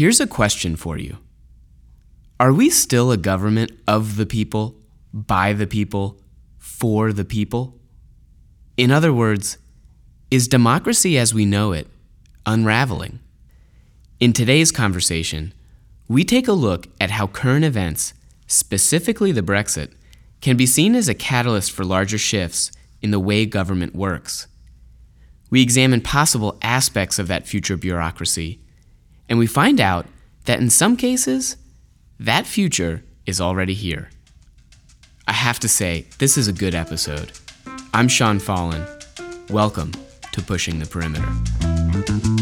Here's a question for you Are we still a government of the people, by the people, for the people? In other words, is democracy as we know it unraveling? In today's conversation, we take a look at how current events, specifically the Brexit, can be seen as a catalyst for larger shifts in the way government works. We examine possible aspects of that future bureaucracy, and we find out that in some cases, that future is already here. I have to say, this is a good episode. I'm Sean Fallon. Welcome to Pushing the Perimeter.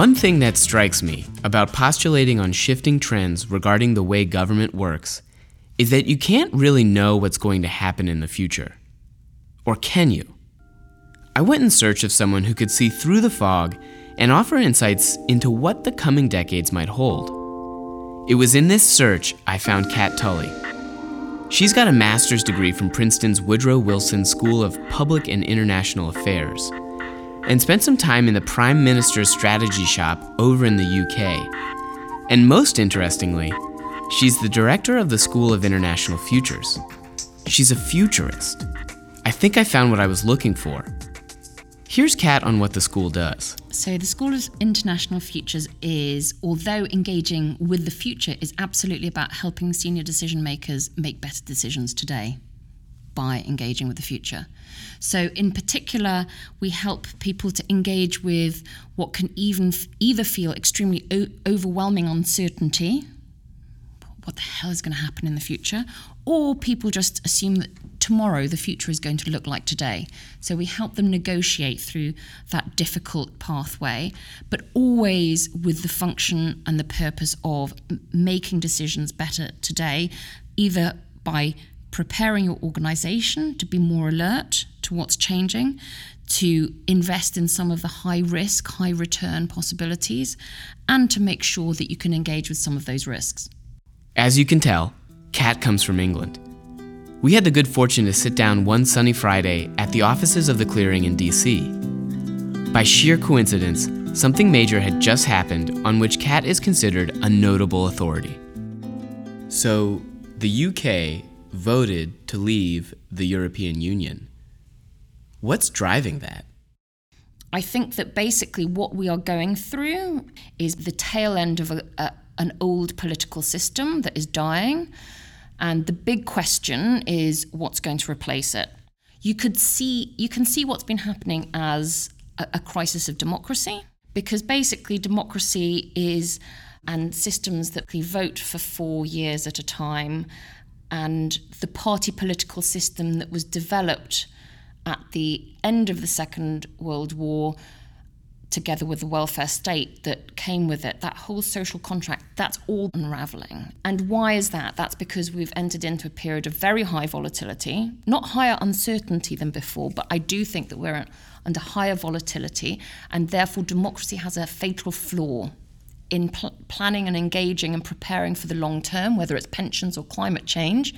One thing that strikes me about postulating on shifting trends regarding the way government works is that you can't really know what's going to happen in the future. Or can you? I went in search of someone who could see through the fog and offer insights into what the coming decades might hold. It was in this search I found Cat Tully. She's got a master's degree from Princeton's Woodrow Wilson School of Public and International Affairs and spent some time in the Prime Minister's strategy shop over in the UK. And most interestingly, she's the director of the School of International Futures. She's a futurist. I think I found what I was looking for. Here's Cat on what the school does. So, the School of International Futures is, although engaging with the future, is absolutely about helping senior decision makers make better decisions today by engaging with the future. So, in particular, we help people to engage with what can even either feel extremely o- overwhelming uncertainty what the hell is going to happen in the future? Or people just assume that tomorrow the future is going to look like today. So we help them negotiate through that difficult pathway, but always with the function and the purpose of making decisions better today, either by preparing your organization to be more alert to what's changing, to invest in some of the high risk, high return possibilities, and to make sure that you can engage with some of those risks. As you can tell, Cat comes from England. We had the good fortune to sit down one sunny Friday at the offices of the clearing in DC. By sheer coincidence, something major had just happened on which Cat is considered a notable authority. So, the UK voted to leave the European Union. What's driving that? I think that basically what we are going through is the tail end of a, a, an old political system that is dying. And the big question is what's going to replace it. You could see you can see what's been happening as a, a crisis of democracy because basically democracy is and systems that we vote for 4 years at a time and the party political system that was developed at the end of the Second World War together with the welfare state that came with it, that whole social contract, that's all unraveling. And why is that? That's because we've entered into a period of very high volatility, not higher uncertainty than before, but I do think that we're under higher volatility, and therefore democracy has a fatal flaw in pl- planning and engaging and preparing for the long term, whether it's pensions or climate change.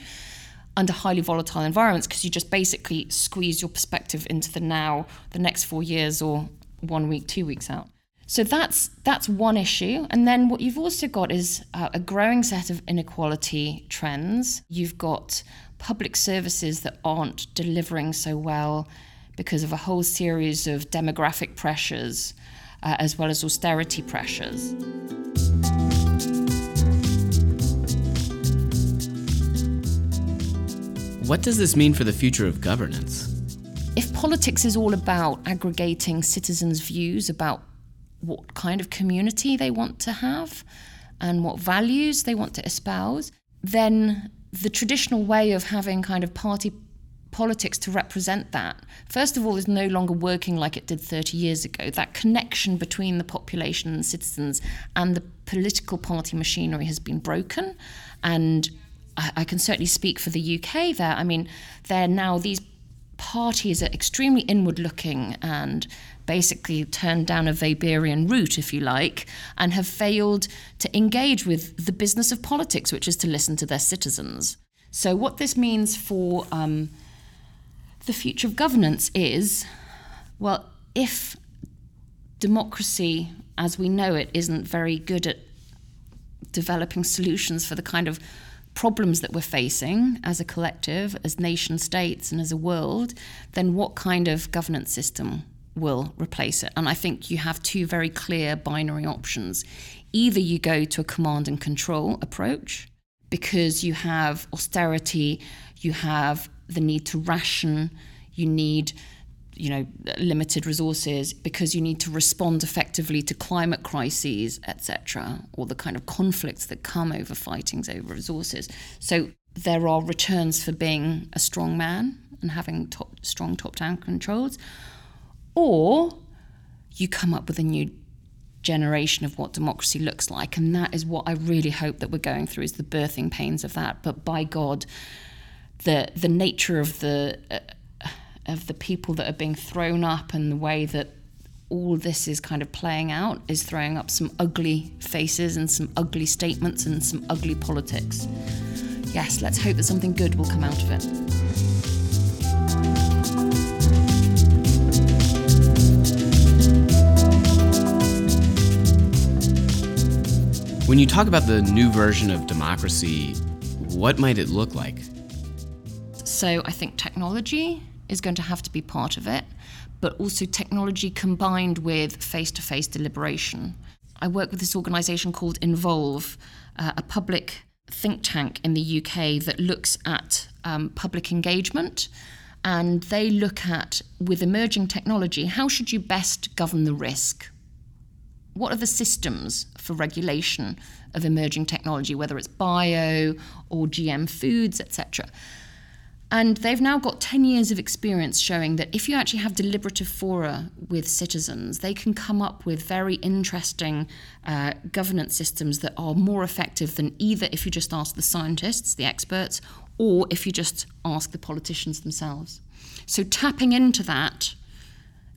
Under highly volatile environments, because you just basically squeeze your perspective into the now, the next four years, or one week, two weeks out. So that's that's one issue, and then what you've also got is uh, a growing set of inequality trends. You've got public services that aren't delivering so well because of a whole series of demographic pressures, uh, as well as austerity pressures. What does this mean for the future of governance? if politics is all about aggregating citizens' views about what kind of community they want to have and what values they want to espouse, then the traditional way of having kind of party politics to represent that, first of all, is no longer working like it did 30 years ago. That connection between the population and citizens and the political party machinery has been broken. And I, I can certainly speak for the UK there. I mean, there now these parties are extremely inward looking and basically turned down a Weberian route, if you like, and have failed to engage with the business of politics, which is to listen to their citizens. So, what this means for um, the future of governance is well, if democracy as we know it isn't very good at developing solutions for the kind of problems that we're facing as a collective, as nation states, and as a world, then what kind of governance system will replace it? And I think you have two very clear binary options. Either you go to a command and control approach because you have austerity, you have the need to ration, you need you know limited resources because you need to respond effectively to climate crises etc or the kind of conflicts that come over fightings over resources. So there are returns for being a strong man and having top, strong top down controls or you come up with a new generation of what democracy looks like. And that is what I really hope that we're going through is the birthing pains of that. But by god the the nature of the uh, of the people that are being thrown up and the way that all this is kind of playing out is throwing up some ugly faces and some ugly statements and some ugly politics. Yes, let's hope that something good will come out of it. When you talk about the new version of democracy, what might it look like? So I think technology is going to have to be part of it, but also technology combined with face to face deliberation. I work with this organisation called Involve, uh, a public think tank in the UK that looks at um, public engagement. And they look at, with emerging technology, how should you best govern the risk? What are the systems for regulation of emerging technology, whether it's bio or GM foods, etc.? And they've now got 10 years of experience showing that if you actually have deliberative fora with citizens, they can come up with very interesting uh, governance systems that are more effective than either if you just ask the scientists, the experts, or if you just ask the politicians themselves. So tapping into that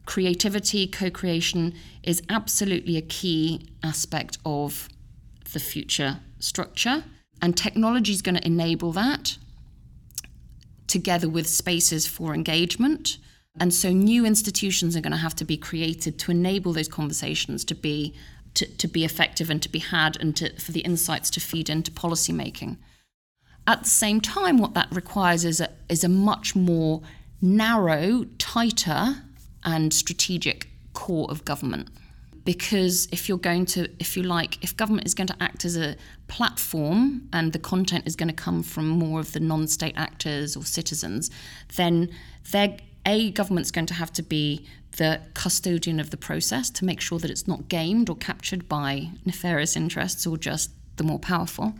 creativity, co creation is absolutely a key aspect of the future structure. And technology is going to enable that together with spaces for engagement. And so new institutions are going to have to be created to enable those conversations to be to, to be effective and to be had and to, for the insights to feed into policy making. At the same time, what that requires is a, is a much more narrow, tighter, and strategic core of government because if you're going to if you like if government is going to act as a platform and the content is going to come from more of the non-state actors or citizens then they a government's going to have to be the custodian of the process to make sure that it's not gamed or captured by nefarious interests or just the more powerful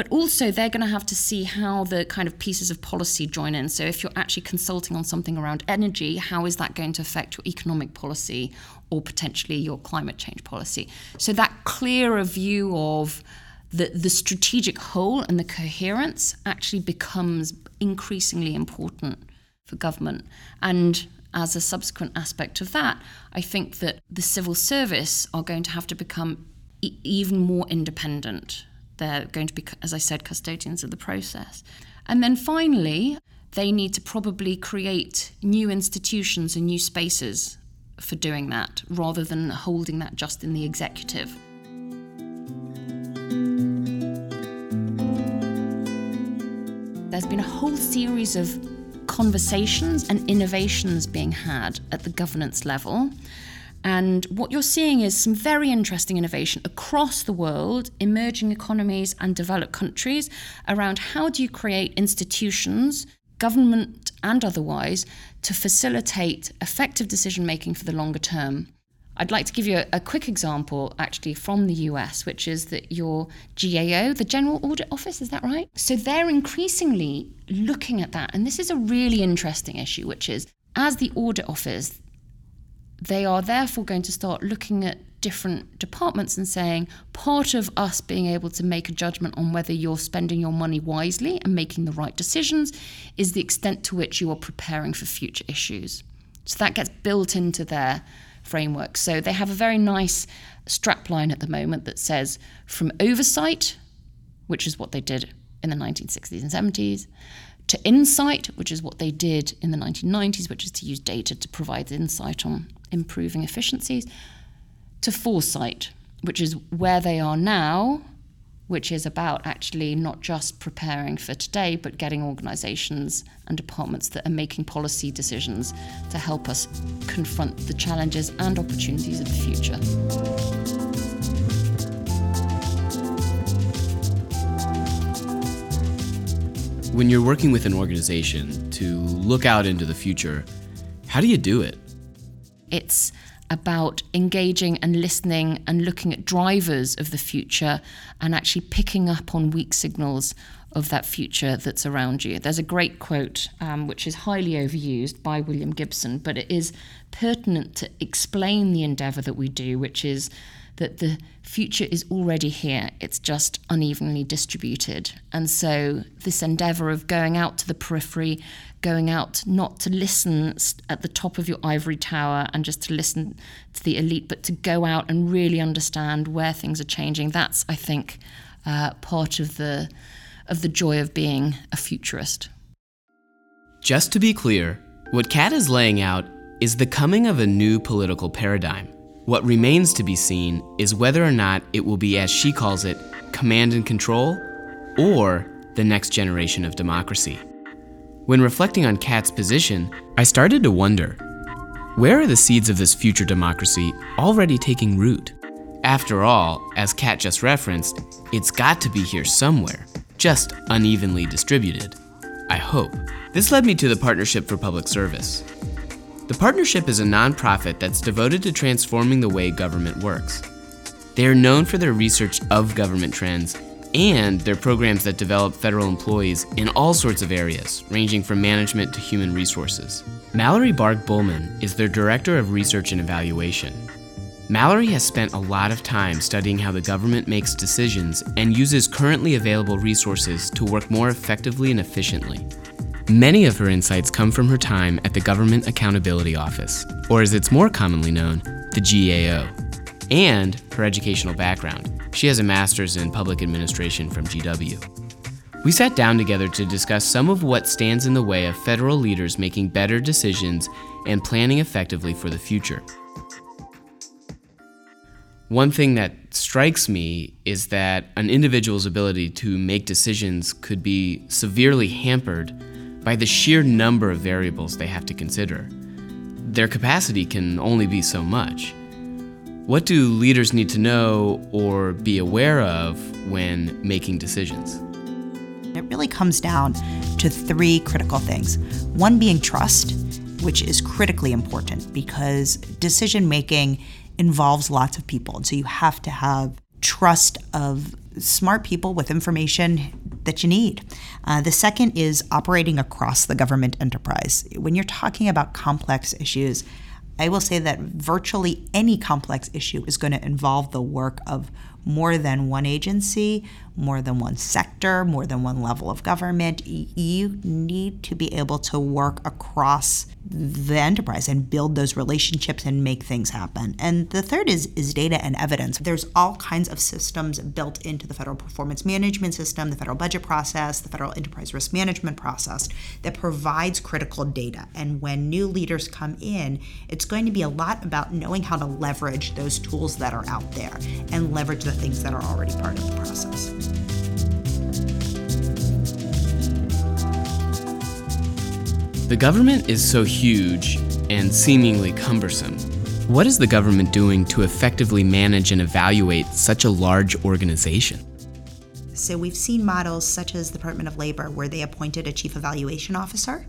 but also they're going to have to see how the kind of pieces of policy join in. So if you're actually consulting on something around energy, how is that going to affect your economic policy or potentially your climate change policy? So that clearer view of the, the strategic whole and the coherence actually becomes increasingly important for government. And as a subsequent aspect of that, I think that the civil service are going to have to become e- even more independent they're going to be, as I said, custodians of the process. And then finally, they need to probably create new institutions and new spaces for doing that rather than holding that just in the executive. There's been a whole series of conversations and innovations being had at the governance level and what you're seeing is some very interesting innovation across the world, emerging economies and developed countries, around how do you create institutions, government and otherwise, to facilitate effective decision making for the longer term. I'd like to give you a, a, quick example actually from the US, which is that your GAO, the General Audit Office, is that right? So they're increasingly looking at that. And this is a really interesting issue, which is as the Audit Office, they are therefore going to start looking at different departments and saying part of us being able to make a judgment on whether you're spending your money wisely and making the right decisions is the extent to which you are preparing for future issues. So that gets built into their framework. So they have a very nice strapline at the moment that says from oversight, which is what they did in the 1960s and 70s, to insight, which is what they did in the 1990s, which is to use data to provide insight on improving efficiencies, to foresight, which is where they are now, which is about actually not just preparing for today, but getting organizations and departments that are making policy decisions to help us confront the challenges and opportunities of the future. When you're working with an organization to look out into the future, how do you do it? It's about engaging and listening and looking at drivers of the future and actually picking up on weak signals of that future that's around you. There's a great quote, um, which is highly overused by William Gibson, but it is pertinent to explain the endeavour that we do, which is that the future is already here, it's just unevenly distributed. And so, this endeavor of going out to the periphery, going out not to listen at the top of your ivory tower and just to listen to the elite, but to go out and really understand where things are changing, that's, I think, uh, part of the, of the joy of being a futurist. Just to be clear, what Cat is laying out is the coming of a new political paradigm what remains to be seen is whether or not it will be, as she calls it, command and control, or the next generation of democracy. When reflecting on Cat's position, I started to wonder where are the seeds of this future democracy already taking root? After all, as Cat just referenced, it's got to be here somewhere, just unevenly distributed. I hope. This led me to the Partnership for Public Service. The partnership is a nonprofit that's devoted to transforming the way government works. They are known for their research of government trends and their programs that develop federal employees in all sorts of areas, ranging from management to human resources. Mallory Barg Bulman is their Director of Research and Evaluation. Mallory has spent a lot of time studying how the government makes decisions and uses currently available resources to work more effectively and efficiently. Many of her insights come from her time at the Government Accountability Office, or as it's more commonly known, the GAO, and her educational background. She has a master's in public administration from GW. We sat down together to discuss some of what stands in the way of federal leaders making better decisions and planning effectively for the future. One thing that strikes me is that an individual's ability to make decisions could be severely hampered by the sheer number of variables they have to consider. Their capacity can only be so much. What do leaders need to know or be aware of when making decisions? It really comes down to three critical things. One being trust, which is critically important because decision making involves lots of people. And so you have to have trust of smart people with information that you need. Uh, the second is operating across the government enterprise. When you're talking about complex issues, I will say that virtually any complex issue is going to involve the work of more than one agency, more than one sector, more than one level of government. You need to be able to work across the enterprise and build those relationships and make things happen. And the third is is data and evidence. There's all kinds of systems built into the federal performance management system, the federal budget process, the federal enterprise risk management process that provides critical data. And when new leaders come in, it's going to be a lot about knowing how to leverage those tools that are out there and leverage the things that are already part of the process. The government is so huge and seemingly cumbersome. What is the government doing to effectively manage and evaluate such a large organization? So, we've seen models such as the Department of Labor where they appointed a chief evaluation officer,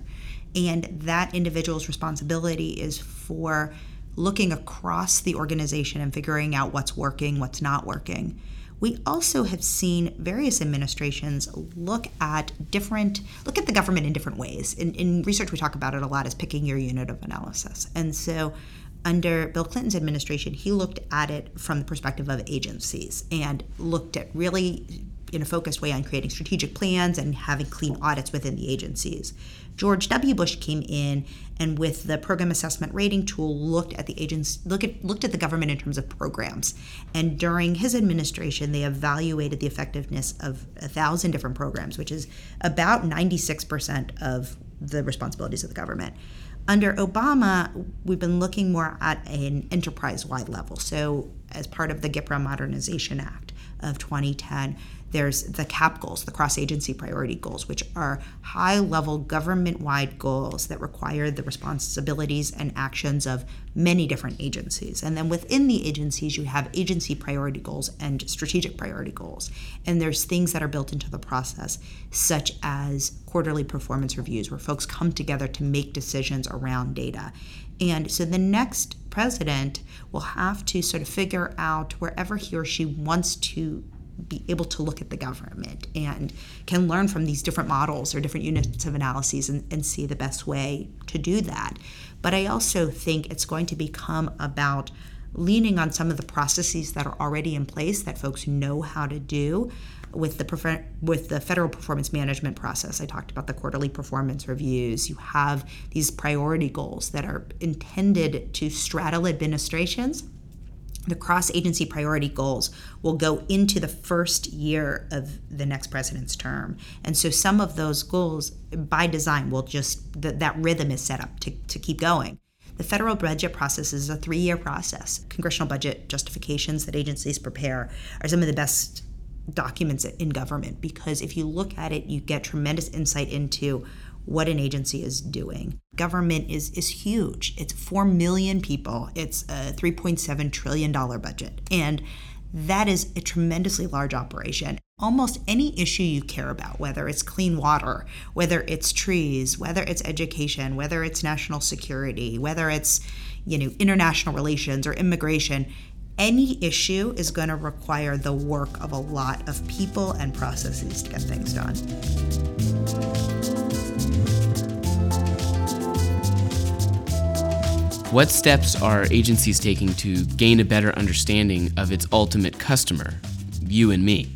and that individual's responsibility is for looking across the organization and figuring out what's working, what's not working. We also have seen various administrations look at different look at the government in different ways. In, in research, we talk about it a lot as picking your unit of analysis, and so under Bill Clinton's administration, he looked at it from the perspective of agencies and looked at really in a focused way on creating strategic plans and having clean audits within the agencies. George W. Bush came in and with the program assessment rating tool looked at the agents look at looked at the government in terms of programs. And during his administration, they evaluated the effectiveness of a thousand different programs, which is about 96% of the responsibilities of the government. Under Obama, we've been looking more at an enterprise wide level. So, as part of the GPRA Modernization Act of 2010, there's the CAP goals, the cross agency priority goals, which are high level government wide goals that require the responsibilities and actions of many different agencies. And then within the agencies, you have agency priority goals and strategic priority goals. And there's things that are built into the process, such as quarterly performance reviews, where folks come together to make decisions around data. And so the next president will have to sort of figure out wherever he or she wants to be able to look at the government and can learn from these different models or different units of analyses and, and see the best way to do that. But I also think it's going to become about leaning on some of the processes that are already in place that folks know how to do with the with the federal performance management process. I talked about the quarterly performance reviews. You have these priority goals that are intended to straddle administrations the cross agency priority goals will go into the first year of the next president's term. And so some of those goals, by design, will just, that, that rhythm is set up to, to keep going. The federal budget process is a three year process. Congressional budget justifications that agencies prepare are some of the best documents in government because if you look at it, you get tremendous insight into what an agency is doing. Government is is huge. It's 4 million people. It's a 3.7 trillion dollar budget. And that is a tremendously large operation. Almost any issue you care about, whether it's clean water, whether it's trees, whether it's education, whether it's national security, whether it's, you know, international relations or immigration, any issue is going to require the work of a lot of people and processes to get things done. What steps are agencies taking to gain a better understanding of its ultimate customer, you and me?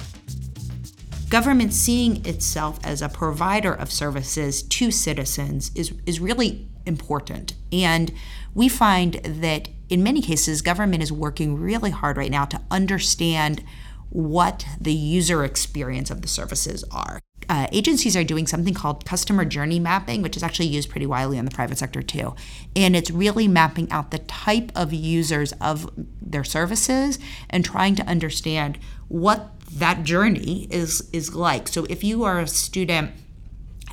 Government seeing itself as a provider of services to citizens is, is really important. And we find that in many cases, government is working really hard right now to understand what the user experience of the services are uh, agencies are doing something called customer journey mapping, which is actually used pretty widely in the private sector too. And it's really mapping out the type of users of their services and trying to understand what that journey is is like. So if you are a student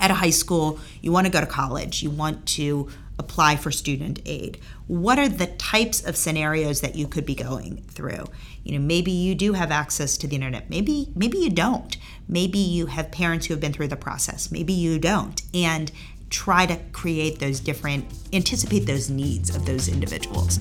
at a high school, you want to go to college, you want to apply for student aid. What are the types of scenarios that you could be going through? You know, maybe you do have access to the internet. Maybe maybe you don't. Maybe you have parents who have been through the process. Maybe you don't. And try to create those different anticipate those needs of those individuals.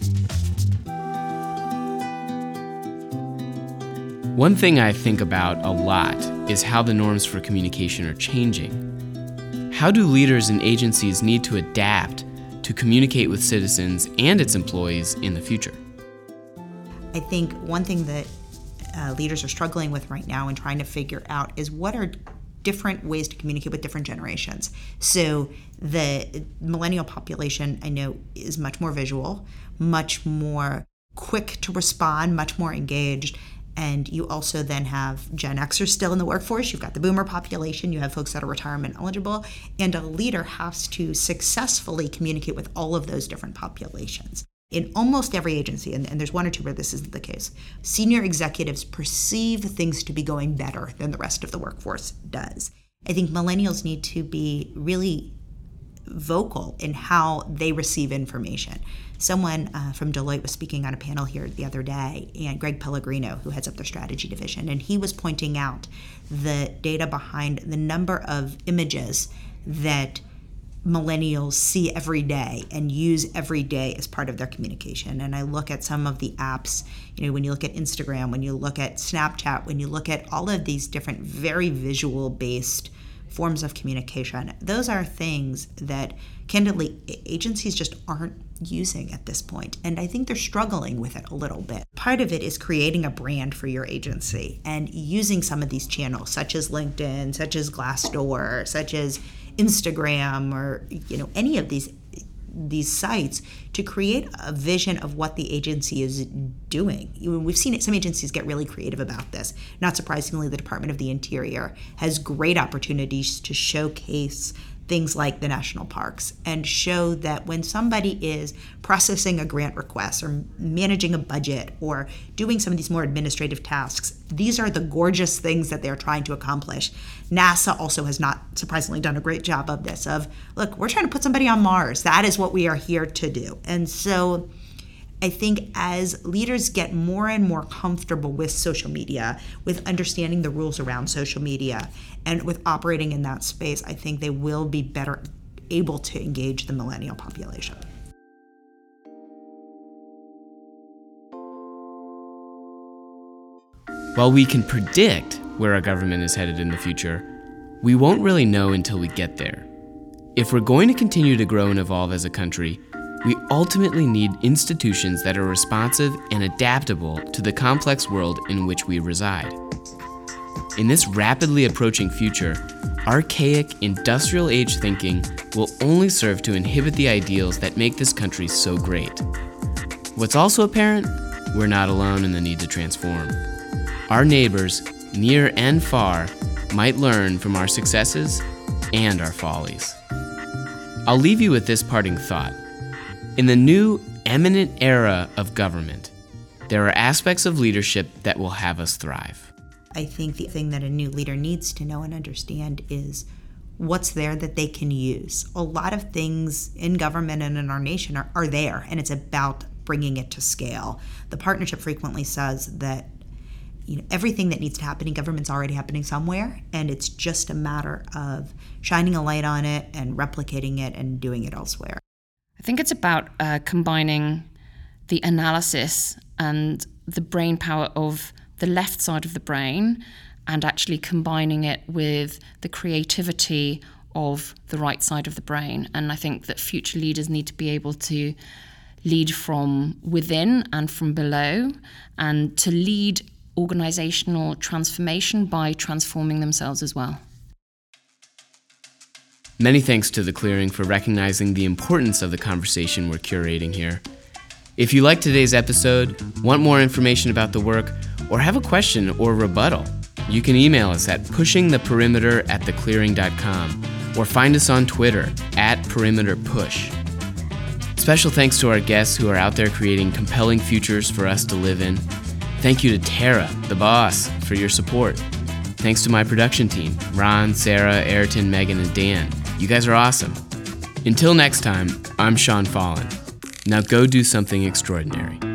One thing I think about a lot is how the norms for communication are changing. How do leaders and agencies need to adapt to communicate with citizens and its employees in the future? I think one thing that uh, leaders are struggling with right now and trying to figure out is what are different ways to communicate with different generations. So the millennial population, I know, is much more visual, much more quick to respond, much more engaged. And you also then have Gen Xers still in the workforce. You've got the boomer population. You have folks that are retirement eligible. And a leader has to successfully communicate with all of those different populations in almost every agency, and, and, there's one or two where this isn't the case, senior executives perceive things to be going better than the rest of the workforce does. I think millennials need to be really vocal in how they receive information. Someone uh, from Deloitte was speaking on a panel here the other day, and Greg Pellegrino, who heads up their strategy division, and he was pointing out the data behind the number of images that millennials see every day and use every day as part of their communication. And I look at some of the apps, you know, when you look at Instagram, when you look at Snapchat, when you look at all of these different very visual based forms of communication. Those are things that, candidly, agencies just aren't using at this. And I think they're struggling with it a little bit. Part of it is creating a brand for your agency and using some of these channels, such as LinkedIn, such as Glassdoor, such as Instagram, or you know any of these these sites to create a vision of what the agency is doing. We've seen it, some agencies get really creative about this. Not surprisingly, the Department of the Interior has great opportunities to showcase things like the national parks and show that when somebody is processing a grant request or managing a budget or doing some of these more administrative tasks, these are the gorgeous things that they're trying to accomplish. NASA also has not surprisingly done a great job of this of look, we're trying to put somebody on Mars. That is what we are here to do. And so I think as leaders get more and more comfortable with social media, with understanding the rules around social media, and with operating in that space, I think they will be better able to engage the millennial population. While we can predict where our government is headed in the future, we won't really know until we get there. If we're going to continue to grow and evolve as a country, we ultimately need institutions that are responsive and adaptable to the complex world in which we reside. In this rapidly approaching future, archaic industrial age thinking will only serve to inhibit the ideals that make this country so great. What's also apparent? We're not alone in the need to transform. Our neighbors, near and far, might learn from our successes and our follies. I'll leave you with this parting thought. In the new eminent era of government, there are aspects of leadership that will have us thrive. I think the thing that a new leader needs to know and understand is what's there that they can use. A lot of things in government and in our nation are, are there, and it's about bringing it to scale. The partnership frequently says that you know everything that needs to happen in government's already happening somewhere and it's just a matter of shining a light on it and replicating it and doing it elsewhere I think it's about uh, combining the analysis and the brain power of the left side of the brain and actually combining it with the creativity of the right side of the brain. And I think that future leaders need to be able to lead from within and from below and to lead organizational transformation by transforming themselves as well. Many thanks to The Clearing for recognizing the importance of the conversation we're curating here. If you like today's episode, want more information about the work, or have a question or rebuttal, you can email us at pushingtheperimeter at theclearing.com or find us on Twitter at perimeterpush. Special thanks to our guests who are out there creating compelling futures for us to live in. Thank you to Tara, the boss, for your support. Thanks to my production team Ron, Sarah, Ayrton, Megan, and Dan. You guys are awesome. Until next time, I'm Sean Fallon. Now go do something extraordinary.